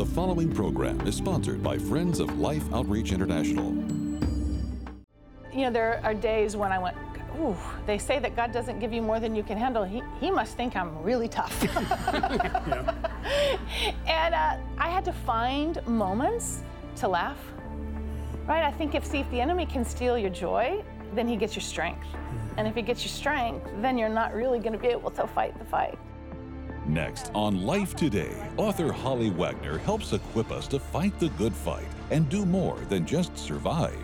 The following program is sponsored by Friends of Life Outreach International. You know, there are days when I went, ooh, they say that God doesn't give you more than you can handle. He, he must think I'm really tough. And uh, I had to find moments to laugh, right? I think if, see, if the enemy can steal your joy, then he gets your strength. And if he gets your strength, then you're not really going to be able to fight the fight. Next on Life Today, author Holly Wagner helps equip us to fight the good fight and do more than just survive.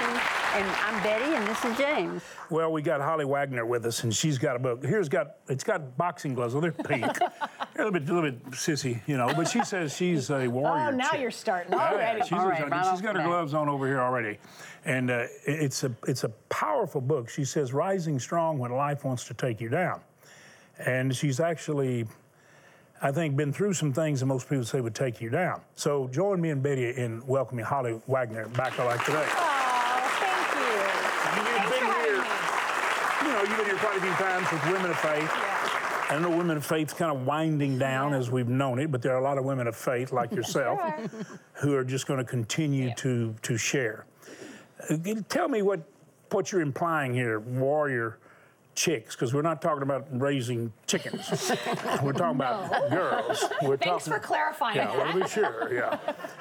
Watching. And I'm Betty, and this is James. Well, we got Holly Wagner with us, and she's got a book. Here's got it's got boxing gloves. Oh, they're pink. they're a little bit, a little bit sissy, you know. But she says she's a warrior. Oh, now chick. you're starting Yeah, already. she's, All right she's got her gloves on over here already, and uh, it's a it's a powerful book. She says, "Rising strong when life wants to take you down," and she's actually. I think been through some things that most people say would take you down. So join me and Betty in welcoming Holly Wagner back to Life Today. Oh, thank you. You've Thanks been for having here, me. you know, you've been here quite a few times with Women of Faith. Yeah. I know women of faith's kind of winding down as we've known it, but there are a lot of women of faith like yourself who are just going to continue to to share. Uh, Tell me what what you're implying here, warrior chicks, because we're not talking about raising chickens. we're talking about girls. We're Thanks talking, for clarifying Yeah, that. well, to be sure. Yeah,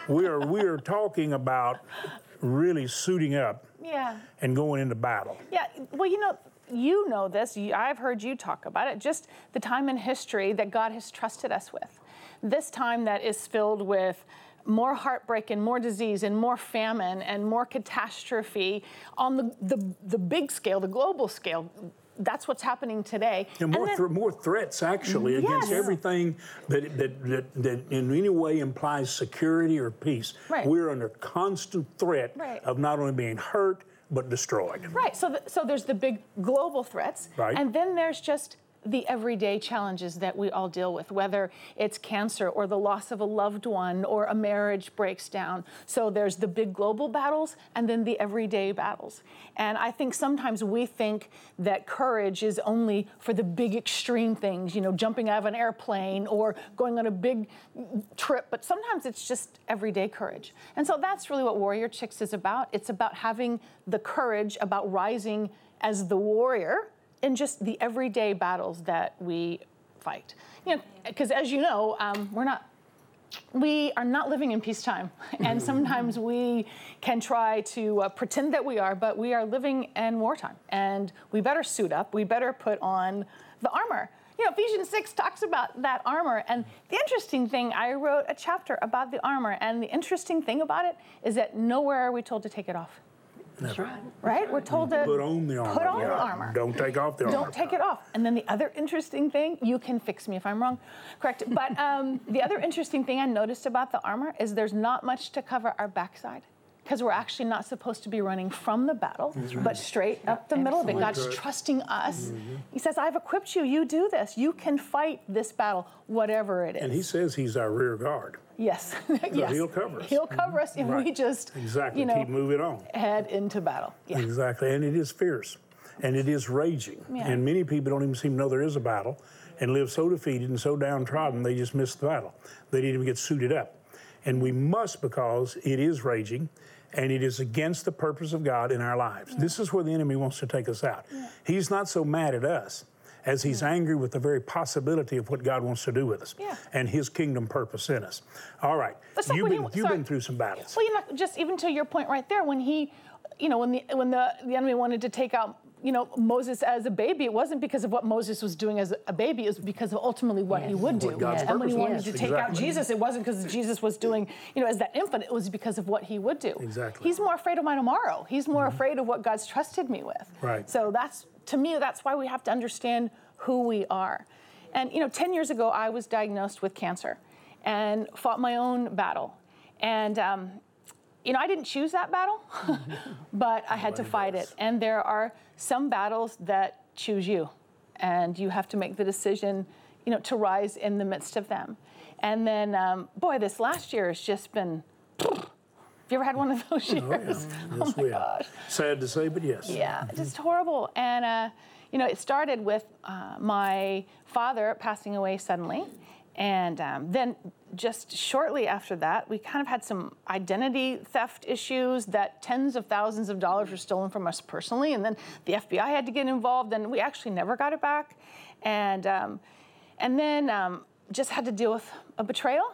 we are we are talking about really suiting up Yeah. and going into battle. Yeah, well, you know, you know this. I've heard you talk about it. Just the time in history that God has trusted us with. This time that is filled with more heartbreak and more disease and more famine and more catastrophe on the, the, the big scale, the global scale. That's what's happening today. And more, then- thr- more threats actually mm, against everything that, that, that, that in any way implies security or peace. Right. We're under constant threat Right. of not only being hurt but destroyed. Right. So, so there's the big global threats, Right. and then there's just the everyday challenges that we all deal with, whether it's cancer or the loss of a loved one or a marriage breaks down. So there's the big global battles and then the everyday battles. And I think sometimes we think that courage is only for the big extreme things, you know, jumping out of an airplane or going on a big trip, but sometimes it's just everyday courage. And so that's really what Warrior Chicks is about. It's about having the courage, about rising as the warrior in just the everyday battles that we fight. You know, because as you know, um, we're not we are not living in peacetime. And sometimes we can try to uh, pretend that we are, but we are living in wartime. And we better suit up, we better put on the armor. You know, Ephesians 6 talks about that armor. And the interesting thing, I wrote a chapter about the armor. And the interesting thing about it is that nowhere are we told to take it off. That's right. Right? We're told to Put on the armor. Put on yeah. the armor. Don't take off the armor. Don't take it off. And then the other interesting thing, you can fix me if I'm wrong, correct? But um, the other interesting thing I noticed about the armor is there's not much to cover our backside. Because we're actually not supposed to be running from the battle, but straight up the middle of it. God's trusting us. Mm-hmm. He says, I've equipped you. You do this. You can fight this battle, whatever it is. And he says he's our rear guard. yes. yes. he'll cover us. He'll cover us if we just, Exactly. you know, Keep moving on. head into battle. Yeah. Exactly. And it is fierce. And it is raging. Yeah. And many people don't even seem to know there is a battle and live so defeated and so downtrodden they just miss the battle. They didn't even get suited up. And we must because it is raging and it is against the purpose of God in our lives. This is where the enemy wants to take us out. He's not so mad at us as he's angry with the very possibility of what God wants to do with us Yeah. and his kingdom purpose in us. All right. You've been, you- you've been through some battles. Well, you know, just even to your point right there, when he, you know, when the when the, the enemy wanted to take out, you know, Moses as a baby, it wasn't because of what Moses was doing as a baby. It was because of ultimately what he would do. God's and when he wanted was. to take out Jesus, it wasn't because Jesus was doing, you know, as that infant. It was because of what he would do. Exactly. He's more afraid of my tomorrow. He's more afraid of what God's trusted me with. Right. So that's to me, that's why we have to understand who we are. And you know, 10 years ago, I was diagnosed with cancer and fought my own battle. And um, you know, I didn't choose that battle, but I had to fight it. And there are some battles that choose you, and you have to make the decision, you know, to rise in the midst of them. And then, um, boy, this last year has just been. Have you ever had one of those years? Oh, yeah. Yes, oh my we have. Sad to say, but yes. Yeah, just horrible. And, uh, you know, it started with uh, my father passing away suddenly. And um, then just shortly after that, we kind of had some identity theft issues that tens of thousands of dollars were stolen from us personally. And then the FBI had to get involved, and we actually never got it back. And, um, and then um, just had to deal with a betrayal.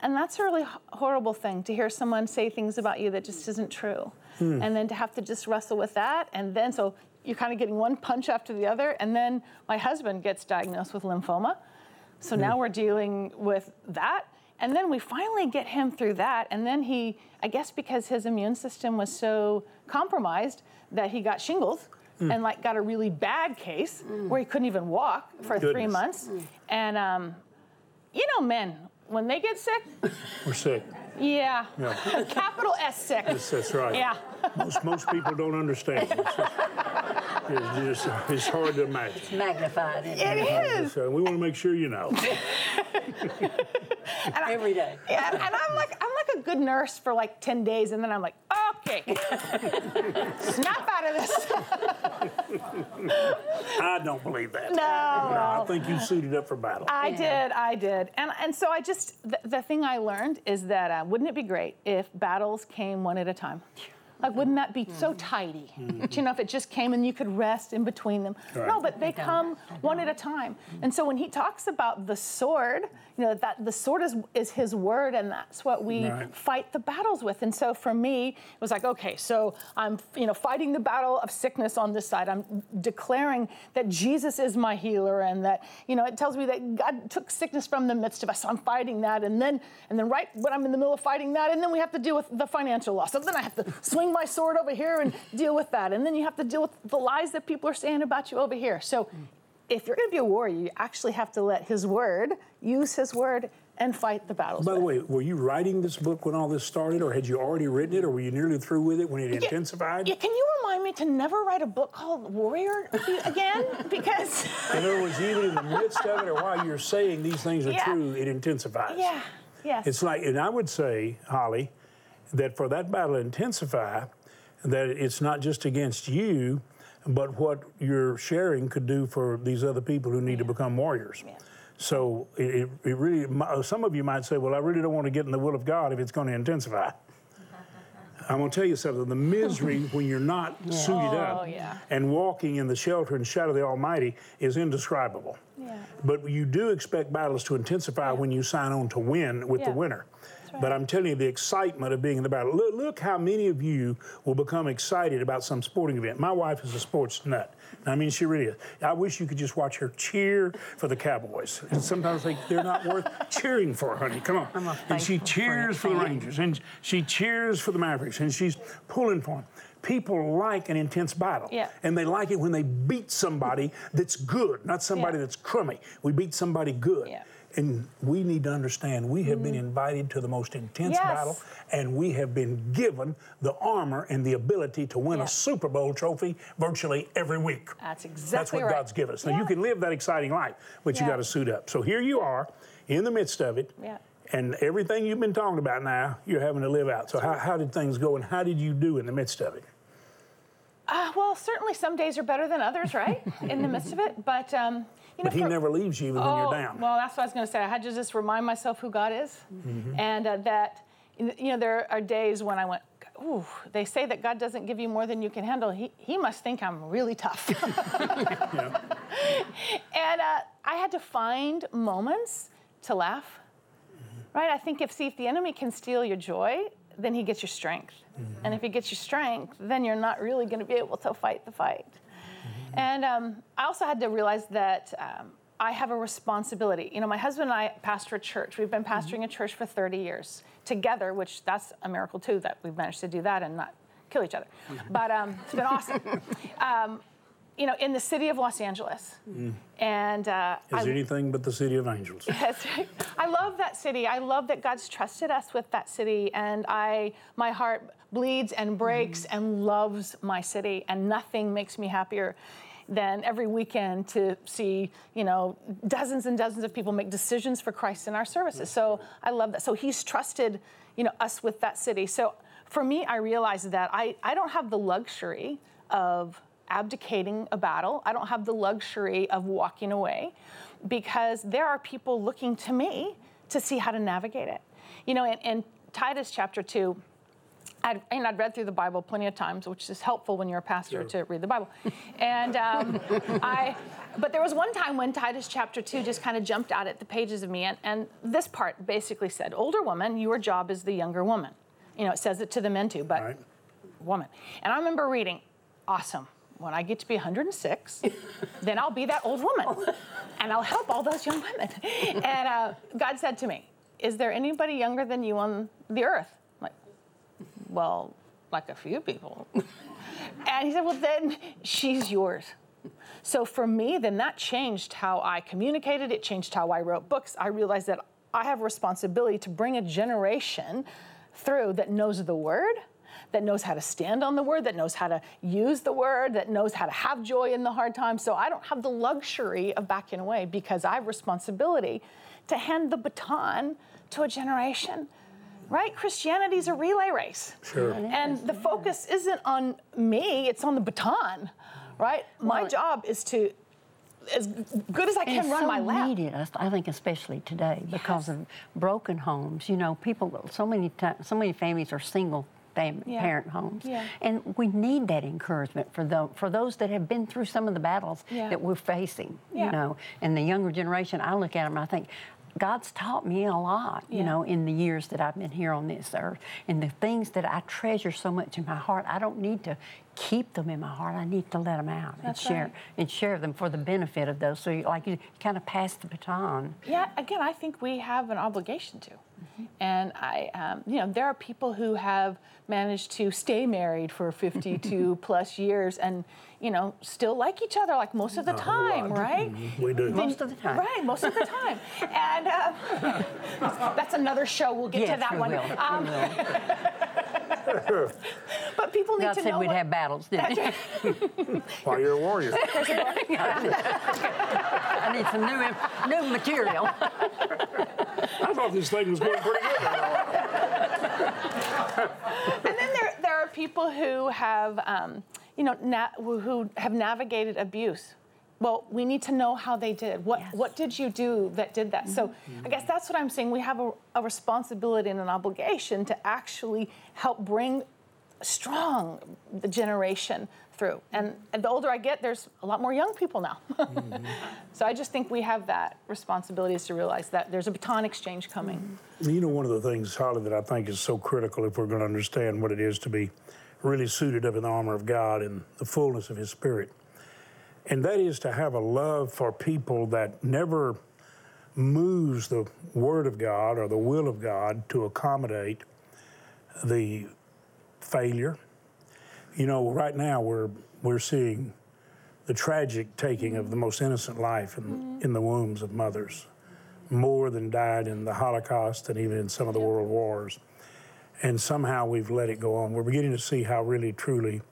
And that's a really horrible thing to hear someone say things about you that just isn't true. And then to have to just wrestle with that. And then, so you're kind of getting one punch after the other. And then my husband gets diagnosed with lymphoma. So hmm. now we're dealing with that. And then we finally get him through that. And then he, I guess because his immune system was so compromised that he got shingles hmm. and like got a really bad case hmm. where he couldn't even walk for three Goodness. months. And, um, you know, men, when they get sick, We're sick. yeah, Yeah. capital S sick. That's, that's right. Yeah. Most, most people don't understand. It's, just, it's, just- it's hard to imagine. It's magnified It it? is. So we want to make sure you know. every day. Yeah, and I'm like, I'm like a good nurse for like 10 days, and then I'm like, oh, okay, snap out of this. I don't believe that. No. No, I think you suited up for battle. I Yeah. did, I did. And, and so I just, the, the thing I learned is that uh, wouldn't it be great if battles came one at a time? Like, wouldn't that be so tidy? You know, if it just came and you could rest in between them. Right. No, but they come one at a time. And so when he talks about the sword, you know, that the sword is, is his word, and that's what we Right. fight the battles with. And so for me, it was like, okay, so I'm, you know, fighting the battle of sickness on this side. I'm declaring that Jesus is my healer, and that, you know, it tells me that God took sickness from the midst of us. So I'm fighting that, and then, and then right when I'm in the middle of fighting that, and then we have to deal with the financial loss. So then I have to swing my sword over here and deal with that, and then you have to deal with the lies that people are saying about you over here. So. If you're going to be a warrior, you actually have to let His word, use His word, and fight the battles. By the way, were you writing this book when all this started, or had you already written it, or were you nearly through with it when it intensified? Yeah, can you remind me to never write a book called Warrior again? Because, In other words, either in the midst of it or while you're saying these things are Yeah. true, it intensifies. yeah, yes. It's like, and I would say, Holly, that for that battle to intensify, that it's not just against you, but what you're sharing could do for these other people who need to become warriors. Yeah. So it, it, really, some of you might say, well, I really don't want to get in the will of God if it's going to intensify. I'm going to tell you something. The misery when you're not suited up Oh, yeah. and walking in the shelter and shadow of the Almighty is indescribable. Yeah. But you do expect battles to intensify when you sign on to win with the winner. Right. But I'm telling you, the excitement of being in the battle. Look, look how many of you will become excited about some sporting event. My wife is a sports nut. I mean, she really is. I wish you could just watch her cheer for the Cowboys. And sometimes think they're not worth cheering for, honey. Come on. And she cheers for the. Rangers, and she cheers for the Mavericks, and she's pulling for them. People like an intense battle. Yeah. And they like it when they beat somebody that's good, not somebody Yeah. that's crummy. We beat somebody good. Yeah. And we need to understand we have been invited to the most intense Yes. battle, and we have been given the armor and the ability to win Yeah. a Super Bowl trophy virtually every week. That's exactly right. That's what right. God's given us. Now, you can live that exciting life, but you got to suit up. So here you are in the midst of it. Yeah. And everything you've been talking about now, you're having to live out. So, how, how did things go, and how did you do in the midst of it? Uh, well, certainly some days are better than others, right? In the midst of it. But, um, you know, But He for- never leaves you even when Oh, you're down. Well, that's what I was going to say. I had to just remind myself who God is, Mm-hmm. and uh, that you know there are days when I went, "Ooh." They say that God doesn't give you more than you can handle. He He must think I'm really tough. Yeah. and uh, I had to find moments to laugh. Right? I think if see if the enemy can steal your joy, then he gets your strength. And if he gets your strength, then you're not really going to be able to fight the fight. And um, I also had to realize that um, I have a responsibility. You know, my husband and I pastor a church. We've been pastoring a church for 30 years together, which that's a miracle too that we've managed to do that and not kill each other. But um, it's been awesome. Um, you know, in the city of Los Angeles. And uh, Is I, anything but the city of angels. Yes, I love that city. I love that God's trusted us with that city, and I, my heart bleeds and breaks and loves my city, and nothing makes me happier than every weekend to see, you know, dozens and dozens of people make decisions for Christ in our services. So I love that. So He's trusted, you know, us with that city. So for me, I realized that I, I don't have the luxury of abdicating a battle. I don't have the luxury of walking away because there are people looking to me to see how to navigate it. You know, in, in Titus chapter 2, I'd, and I'd read through the Bible plenty of times, which is helpful when you're a pastor to read the Bible. And um, I, but there was one time when Titus chapter 2 just kind of jumped out at the pages of me, and, and this part basically said, Older woman, your job is the younger woman. You know, it says it to the men too, but Right. woman. And I remember reading, awesome. When I get to be 106, then I'll be that old woman and I'll help all those young women. And uh, God said to me, Is there anybody younger than you on the earth? I'm like, well, like a few people. and he said, Well, then she's yours. So for me, then that changed how I communicated. It changed how I wrote books. I realized that I have a responsibility to bring a generation through that knows the word, that knows how to stand on the word, that knows how to use the word, that knows how to have joy in the hard times. So I don't have the luxury of backing away because I have responsibility to hand the baton to a generation. Right? Christianity is a relay race. Sure. And the focus isn't on me, it's on the baton, right? My Well, job is to, as good as I can, run so my lab. needed, I- I think, especially today, because of broken homes. You know, people. So many times, so many families are single. Fam- Yeah. Parent homes, Yeah. and we need that encouragement for those for those that have been through some of the battles Yeah. that we're facing. You know, and the younger generation, I look at them, and I think, God's taught me a lot. You Yeah. know, in the years that I've been here on this earth, and the things that I treasure so much in my heart, I don't need to keep them in my heart. I need to let them out and share right. and share them for the benefit of those. So, you, like you kind of pass the baton. Yeah, again, I think we have an obligation to. And I, um, you know, there are people who have managed to stay married for 52 plus years and, you know, still like each other like most of the time, right? We do. Most of the time. Right, most of the time. and uh, that's another show. We'll get yes, to that we one. will. Um, we will. but people need God to said know we'd what- have battles, didn't he? While you're a warrior. I need some new, new material. I thought this thing was going pretty good. and then there, there are people who have, um, you know, na- who who have navigated abuse. Well, we need to know how they did. What Yes. what did you do that did that? So I guess that's what I'm saying. We have a, a responsibility and an obligation to actually help bring strong the generation through. And, and the older I get, there's a lot more young people now. Mm-hmm. so I just think we have that responsibility is to realize that there's a baton exchange coming. Mm-hmm. You know, one of the things, Holly, that I think is so critical if we're going to understand what it is to be really suited up in the armor of God and the fullness of His Spirit, and that is to have a love for people that never moves the Word of God or the will of God to accommodate the failure. You know, right now we're we're seeing the tragic taking of the most innocent life in, in the wombs of mothers more than died in the Holocaust and even in some of the world wars. And somehow we've let it go on. We're beginning to see how really, truly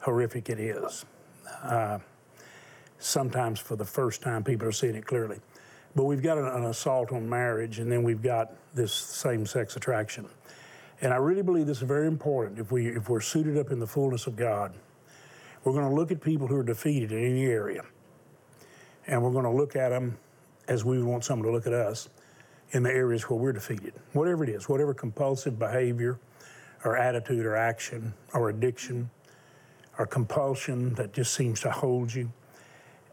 horrific it is. Uh, sometimes for the first time, people are seeing it clearly. But we've got an, an assault on marriage, and then we've got this same sex attraction. And I really believe this is very important. If, we, if we're suited up in the fullness of God, we're going to look at people who are defeated in any area, and we're going to look at them as we want someone to look at us in the areas where we're defeated. Whatever it is, whatever compulsive behavior or attitude or action or addiction or compulsion that just seems to hold you.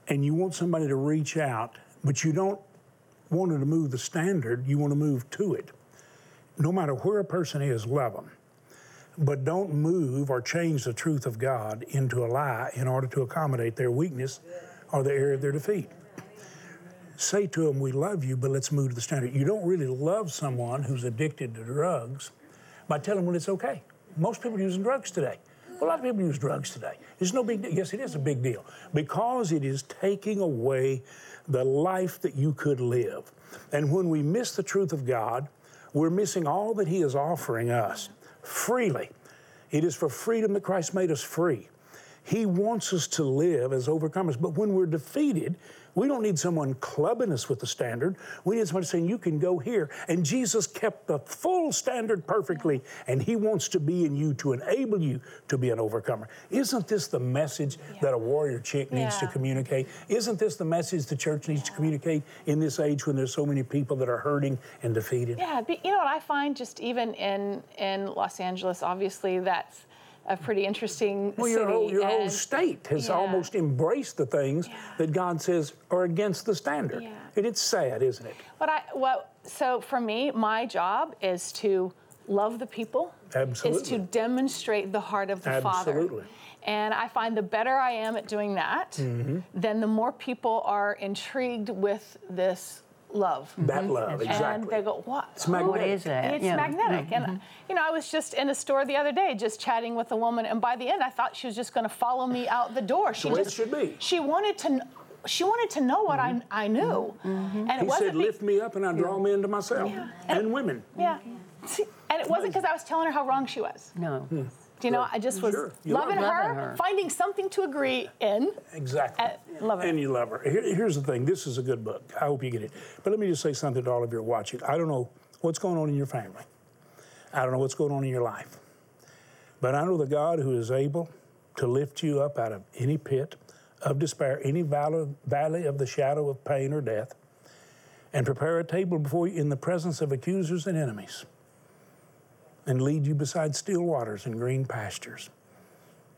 And you want somebody to reach out, but you don't want to move the standard, you want to move to it. No matter where a person is, love them. But don't move or change the truth of God into a lie in order to accommodate their weakness or the area of their defeat say to them, We love you, but let's move to the standard. You don't really love someone who's addicted to drugs by telling them it's okay. Most people are using drugs today. A lot of people use drugs today. It's no big deal. Yes, it is a big deal because it is taking away the life that you could live. And when we miss the truth of God, we're missing all that He is offering us freely. It is for freedom that Christ made us free. He wants us to live as overcomers. But when we're defeated, we don't need someone clubbing us with the standard. We need someone saying, You can go here. And Jesus kept the full standard perfectly, and He wants to be in you to enable you to be an overcomer. Isn't this the message yeah. that a warrior chick needs yeah. to communicate? Isn't this the message the church needs yeah. to communicate in this age when there's so many people that are hurting and defeated? Yeah, you know what I find just even in, in Los Angeles, obviously, that's a pretty interesting well, your, whole, your whole state has yeah. almost embraced the things yeah. that God says are against the standard. Yeah. And it's sad, isn't it? But I, well, so for me, my job is to love the people. Absolutely. Is to demonstrate the heart of the Absolutely. Father. And I find the better I am at doing that, mm-hmm. then the more people are intrigued with this love. That mm-hmm. love, exactly. And they go, what? It's magnetic. What is that? It's yeah. magnetic. Mm-hmm. And, you know, I was just in a store the other day just chatting with a woman, and by the end, I thought she was just going to follow me out the door. She the just, should be. She wanted to she wanted to know what mm-hmm. I, I knew. Mm-hmm. And it he wasn't said, lift me up and I draw me into myself. Yeah. And, and, women. Yeah. And it wasn't because I was telling her how wrong she was. No. Do you know, I just was sure. loving, her, her, finding something to agree in. Exactly. And, love and you love her. Here, here's the thing this is a good book. I hope you get it. But let me just say something to all of you watching. I don't know what's going on in your family, I don't know what's going on in your life. But I know the God who is able to lift you up out of any pit of despair, any valley of the shadow of pain or death, and prepare a table before you in the presence of accusers and enemies and lead you beside still waters and green pastures.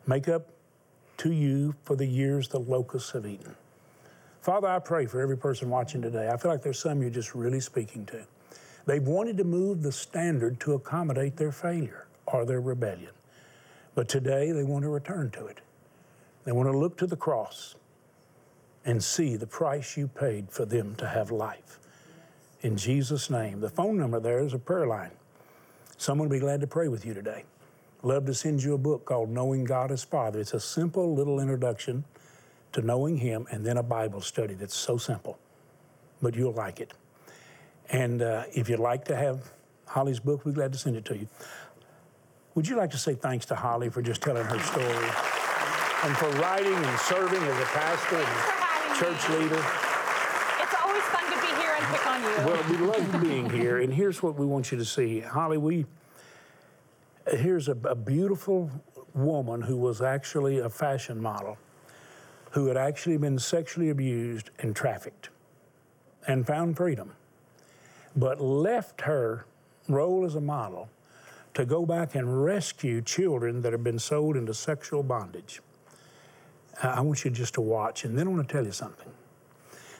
Make up to you for the years the locusts have eaten. Father, I pray for every person watching today. I feel like there's some you're just really speaking to. They've wanted to move the standard to accommodate their failure or their rebellion. But today they want to return to it. They want to look to the cross and see the price you paid for them to have life. In Jesus' name. The phone number there is a prayer line Someone would be glad to pray with you today. Love to send you a book called Knowing God as Father. It's a simple little introduction to knowing Him and then a Bible study that's so simple, but you'll like it. And uh, if you'd like to have Holly's book, we're glad to send it to you. Would you like to say thanks to Holly for just telling her story and for writing and serving as a pastor and church leader? Well, we love being here, and here's what we want you to see, Holly. We here's a, a beautiful woman who was actually a fashion model, who had actually been sexually abused and trafficked, and found freedom, but left her role as a model to go back and rescue children that have been sold into sexual bondage. I want you just to watch, and then I want to tell you something.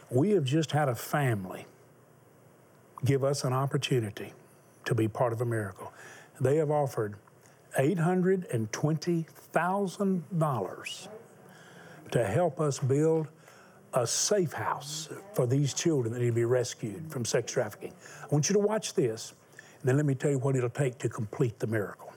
We have just had a family give us an opportunity to be part of a miracle. They have offered $820,000 to help us build a safe house for these children that need to be rescued from sex trafficking. I want you to watch this, and then let me tell you what it'll take to complete the miracle.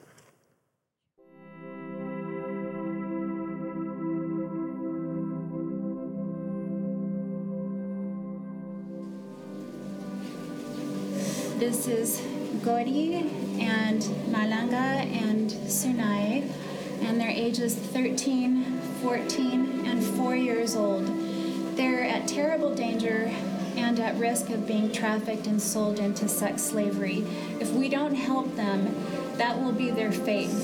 This is Gori and Malanga and Sunai, and their ages 13, 14, and 4 years old. They're at terrible danger and at risk of being trafficked and sold into sex slavery. If we don't help them, that will be their fate.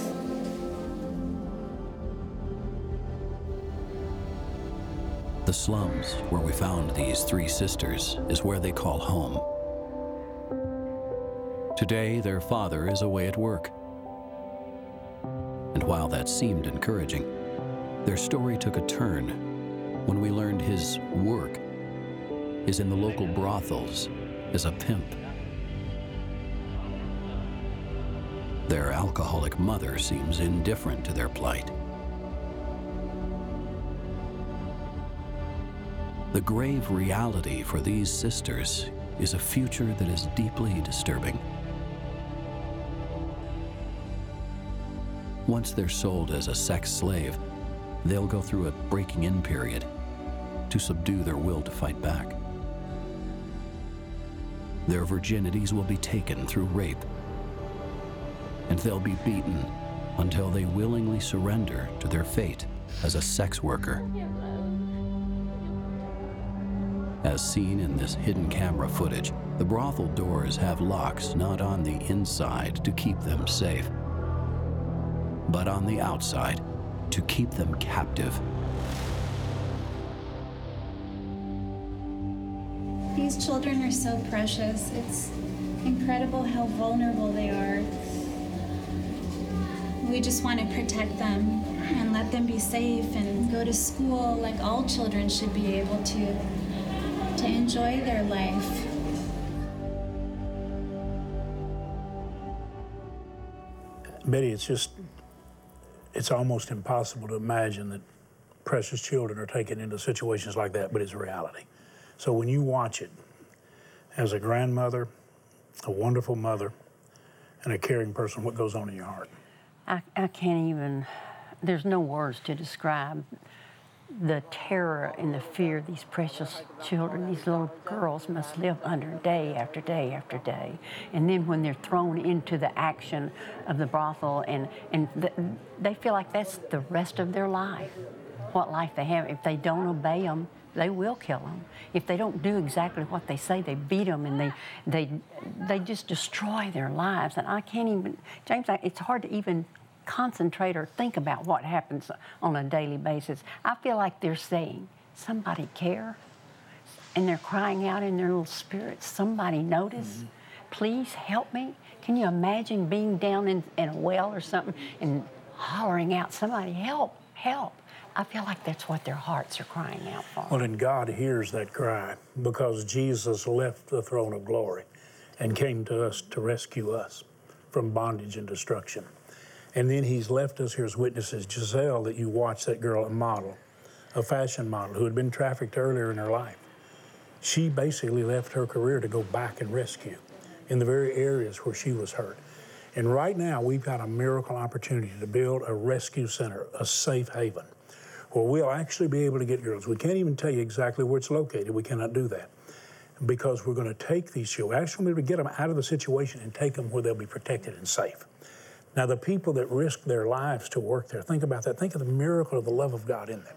The slums where we found these three sisters is where they call home. Today, their father is away at work. And while that seemed encouraging, their story took a turn when we learned his work is in the local brothels as a pimp. Their alcoholic mother seems indifferent to their plight. The grave reality for these sisters is a future that is deeply disturbing. Once they're sold as a sex slave, they'll go through a breaking in period to subdue their will to fight back. Their virginities will be taken through rape, and they'll be beaten until they willingly surrender to their fate as a sex worker. As seen in this hidden camera footage, the brothel doors have locks not on the inside to keep them safe, but on the outside to keep them captive. These children are so precious. It's incredible how vulnerable they are. We just want to protect them and let them be safe and go to school like all children should be able to to enjoy their life. Betty, it's just, it's almost impossible to imagine that precious children are taken into situations like that, but it's reality. So when you watch it, as a grandmother, a wonderful mother, and a caring person, what goes on in your heart? I, I can't even, there's no words to describe the terror and the fear these precious children, these little girls must live under day after day after day. And then when they're thrown into the action of the brothel and, and the, they feel like that's the rest of their life, what life they have. If they don't obey them, they will kill them. If they don't do exactly what they say, they beat them and they, they, they just destroy their lives. And I can't even, James, it's hard to even concentrate or think about what happens on a daily basis. I feel like they're saying, somebody care. And they're crying out in their little spirits, somebody notice. Mm-hmm. Please help me. Can you imagine being down in, in a well or something and hollering out, somebody help, help? I feel like that's what their hearts are crying out for. Well, and God hears that cry because Jesus left the throne of glory and came to us to rescue us from bondage and destruction. And then he's left us here as witnesses. Giselle, that you watched, that girl, a model, a fashion model who had been trafficked earlier in her life. She basically left her career to go back and rescue in the very areas where she was hurt. And right now, we've got a miracle opportunity to build a rescue center, a safe haven, where we'll actually be able to get girls. We can't even tell you exactly where it's located. We cannot do that because we're going to take these children, actually, be able to get them out of the situation and take them where they'll be protected and safe. Now, the people that risk their lives to work there, think about that. Think of the miracle of the love of God in them.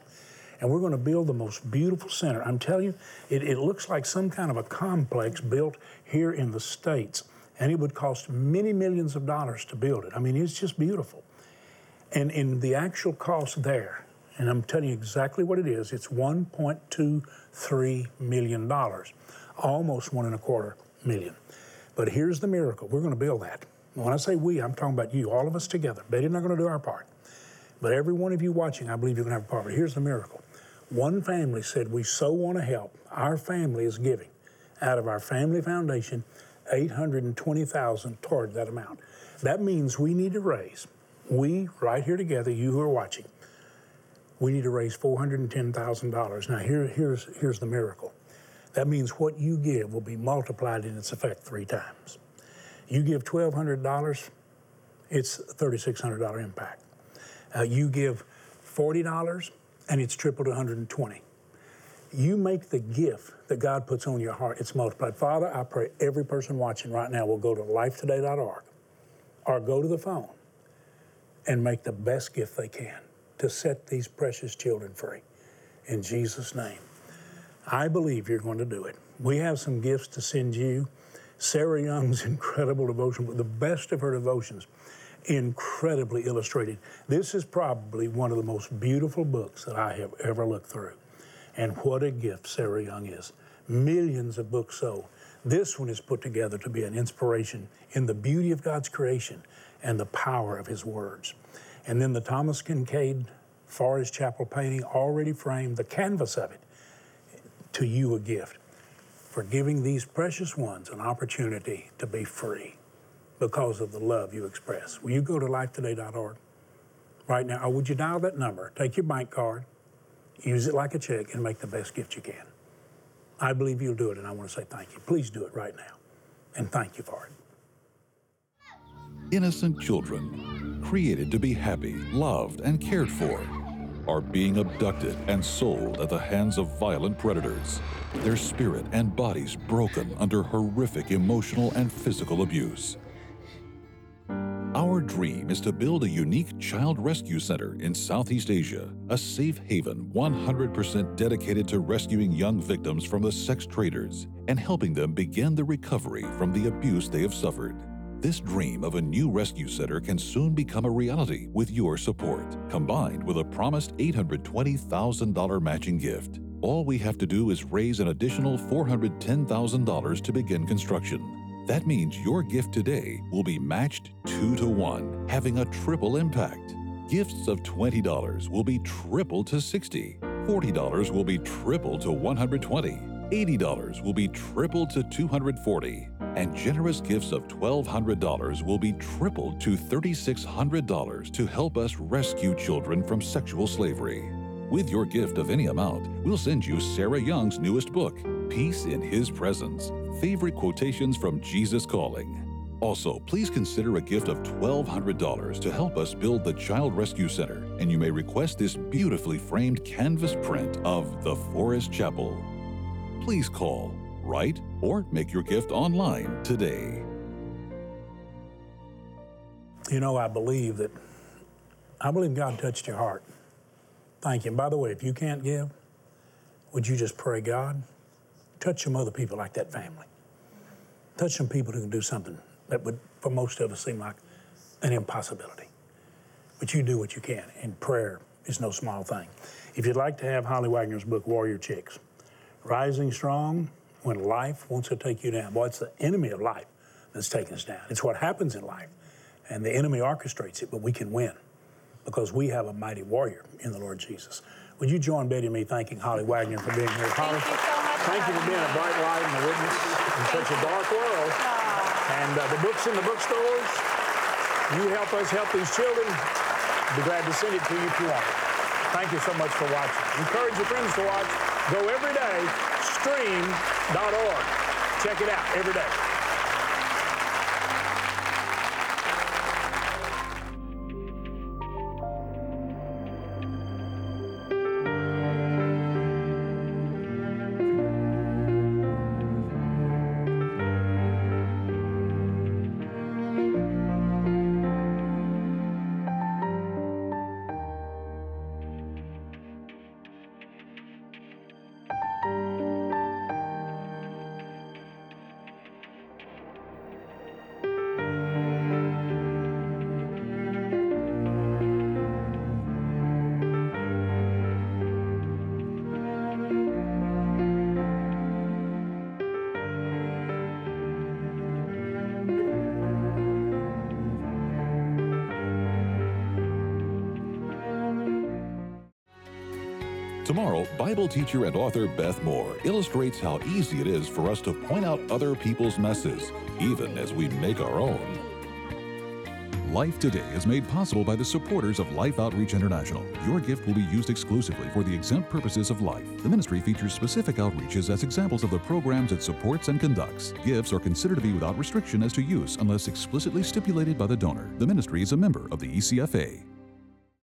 And we're going to build the most beautiful center. I'm telling you, it, it looks like some kind of a complex built here in the States. And it would cost many millions of dollars to build it. I mean, it's just beautiful. And in the actual cost there, and I'm telling you exactly what it is, it's $1.23 million, almost one and a quarter million. But here's the miracle we're going to build that. When I say we, I'm talking about you, all of us together. Betty's not going to do our part. But every one of you watching, I believe you're going to have a part. But here's the miracle. One family said, We so want to help. Our family is giving out of our family foundation 820,000 toward that amount. That means we need to raise, we right here together, you who are watching, we need to raise $410,000. Now here, here's, here's the miracle. That means what you give will be multiplied in its effect three times. You give $1,200, it's $3,600 impact. Uh, you give $40 and it's tripled to 120. You make the gift that God puts on your heart, it's multiplied. Father, I pray every person watching right now will go to lifetoday.org or go to the phone and make the best gift they can to set these precious children free. In Jesus' name. I believe you're going to do it. We have some gifts to send you. Sarah Young's incredible devotion, the best of her devotions, incredibly illustrated. This is probably one of the most beautiful books that I have ever looked through. And what a gift Sarah Young is. Millions of books sold. This one is put together to be an inspiration in the beauty of God's creation and the power of His words. And then the Thomas Kinkade Forest Chapel painting, already framed, the canvas of it, to you a gift for giving these precious ones an opportunity to be free because of the love you express. Will you go to lifetoday.org right now, or would you dial that number? Take your bank card, use it like a check, and make the best gift you can. I believe you'll do it, and I want to say thank you. Please do it right now, and thank you for it. Innocent children created to be happy, loved, and cared for, are being abducted and sold at the hands of violent predators, their spirit and bodies broken under horrific emotional and physical abuse. Our dream is to build a unique child rescue center in Southeast Asia, a safe haven 100% dedicated to rescuing young victims from the sex traders and helping them begin the recovery from the abuse they have suffered. This dream of a new rescue center can soon become a reality with your support, combined with a promised $820,000 matching gift. All we have to do is raise an additional $410,000 to begin construction. That means your gift today will be matched 2 to 1, having a triple impact. Gifts of $20 will be tripled to $60. $40 will be tripled to 120, $80 will be tripled to $240, and generous gifts of $1,200 will be tripled to $3,600 to help us rescue children from sexual slavery. With your gift of any amount, we'll send you Sarah Young's newest book, Peace in His Presence Favorite Quotations from Jesus Calling. Also, please consider a gift of $1,200 to help us build the Child Rescue Center, and you may request this beautifully framed canvas print of the Forest Chapel. Please call, write, or make your gift online today. You know, I believe that, I believe God touched your heart. Thank you. And by the way, if you can't give, would you just pray, God, touch some other people like that family? Touch some people who can do something that would, for most of us, seem like an impossibility. But you do what you can, and prayer is no small thing. If you'd like to have Holly Wagner's book, Warrior Chicks, Rising Strong When Life Wants to Take You Down. Boy, it's the enemy of life that's taking us down. It's what happens in life, and the enemy orchestrates it, but we can win because we have a mighty warrior in the Lord Jesus. Would you join Betty and me thanking Holly Wagner for being here? Holly, Thank you so much. thank you for being a bright light and a witness in such a dark world. And uh, the books in the bookstores, you help us help these children. Be glad to send it to you if you want. Thank you so much for watching. Encourage your friends to watch. Go every day, stream.org. Check it out every day. Tomorrow, Bible teacher and author Beth Moore illustrates how easy it is for us to point out other people's messes, even as we make our own. Life Today is made possible by the supporters of Life Outreach International. Your gift will be used exclusively for the exempt purposes of life. The ministry features specific outreaches as examples of the programs it supports and conducts. Gifts are considered to be without restriction as to use unless explicitly stipulated by the donor. The ministry is a member of the ECFA.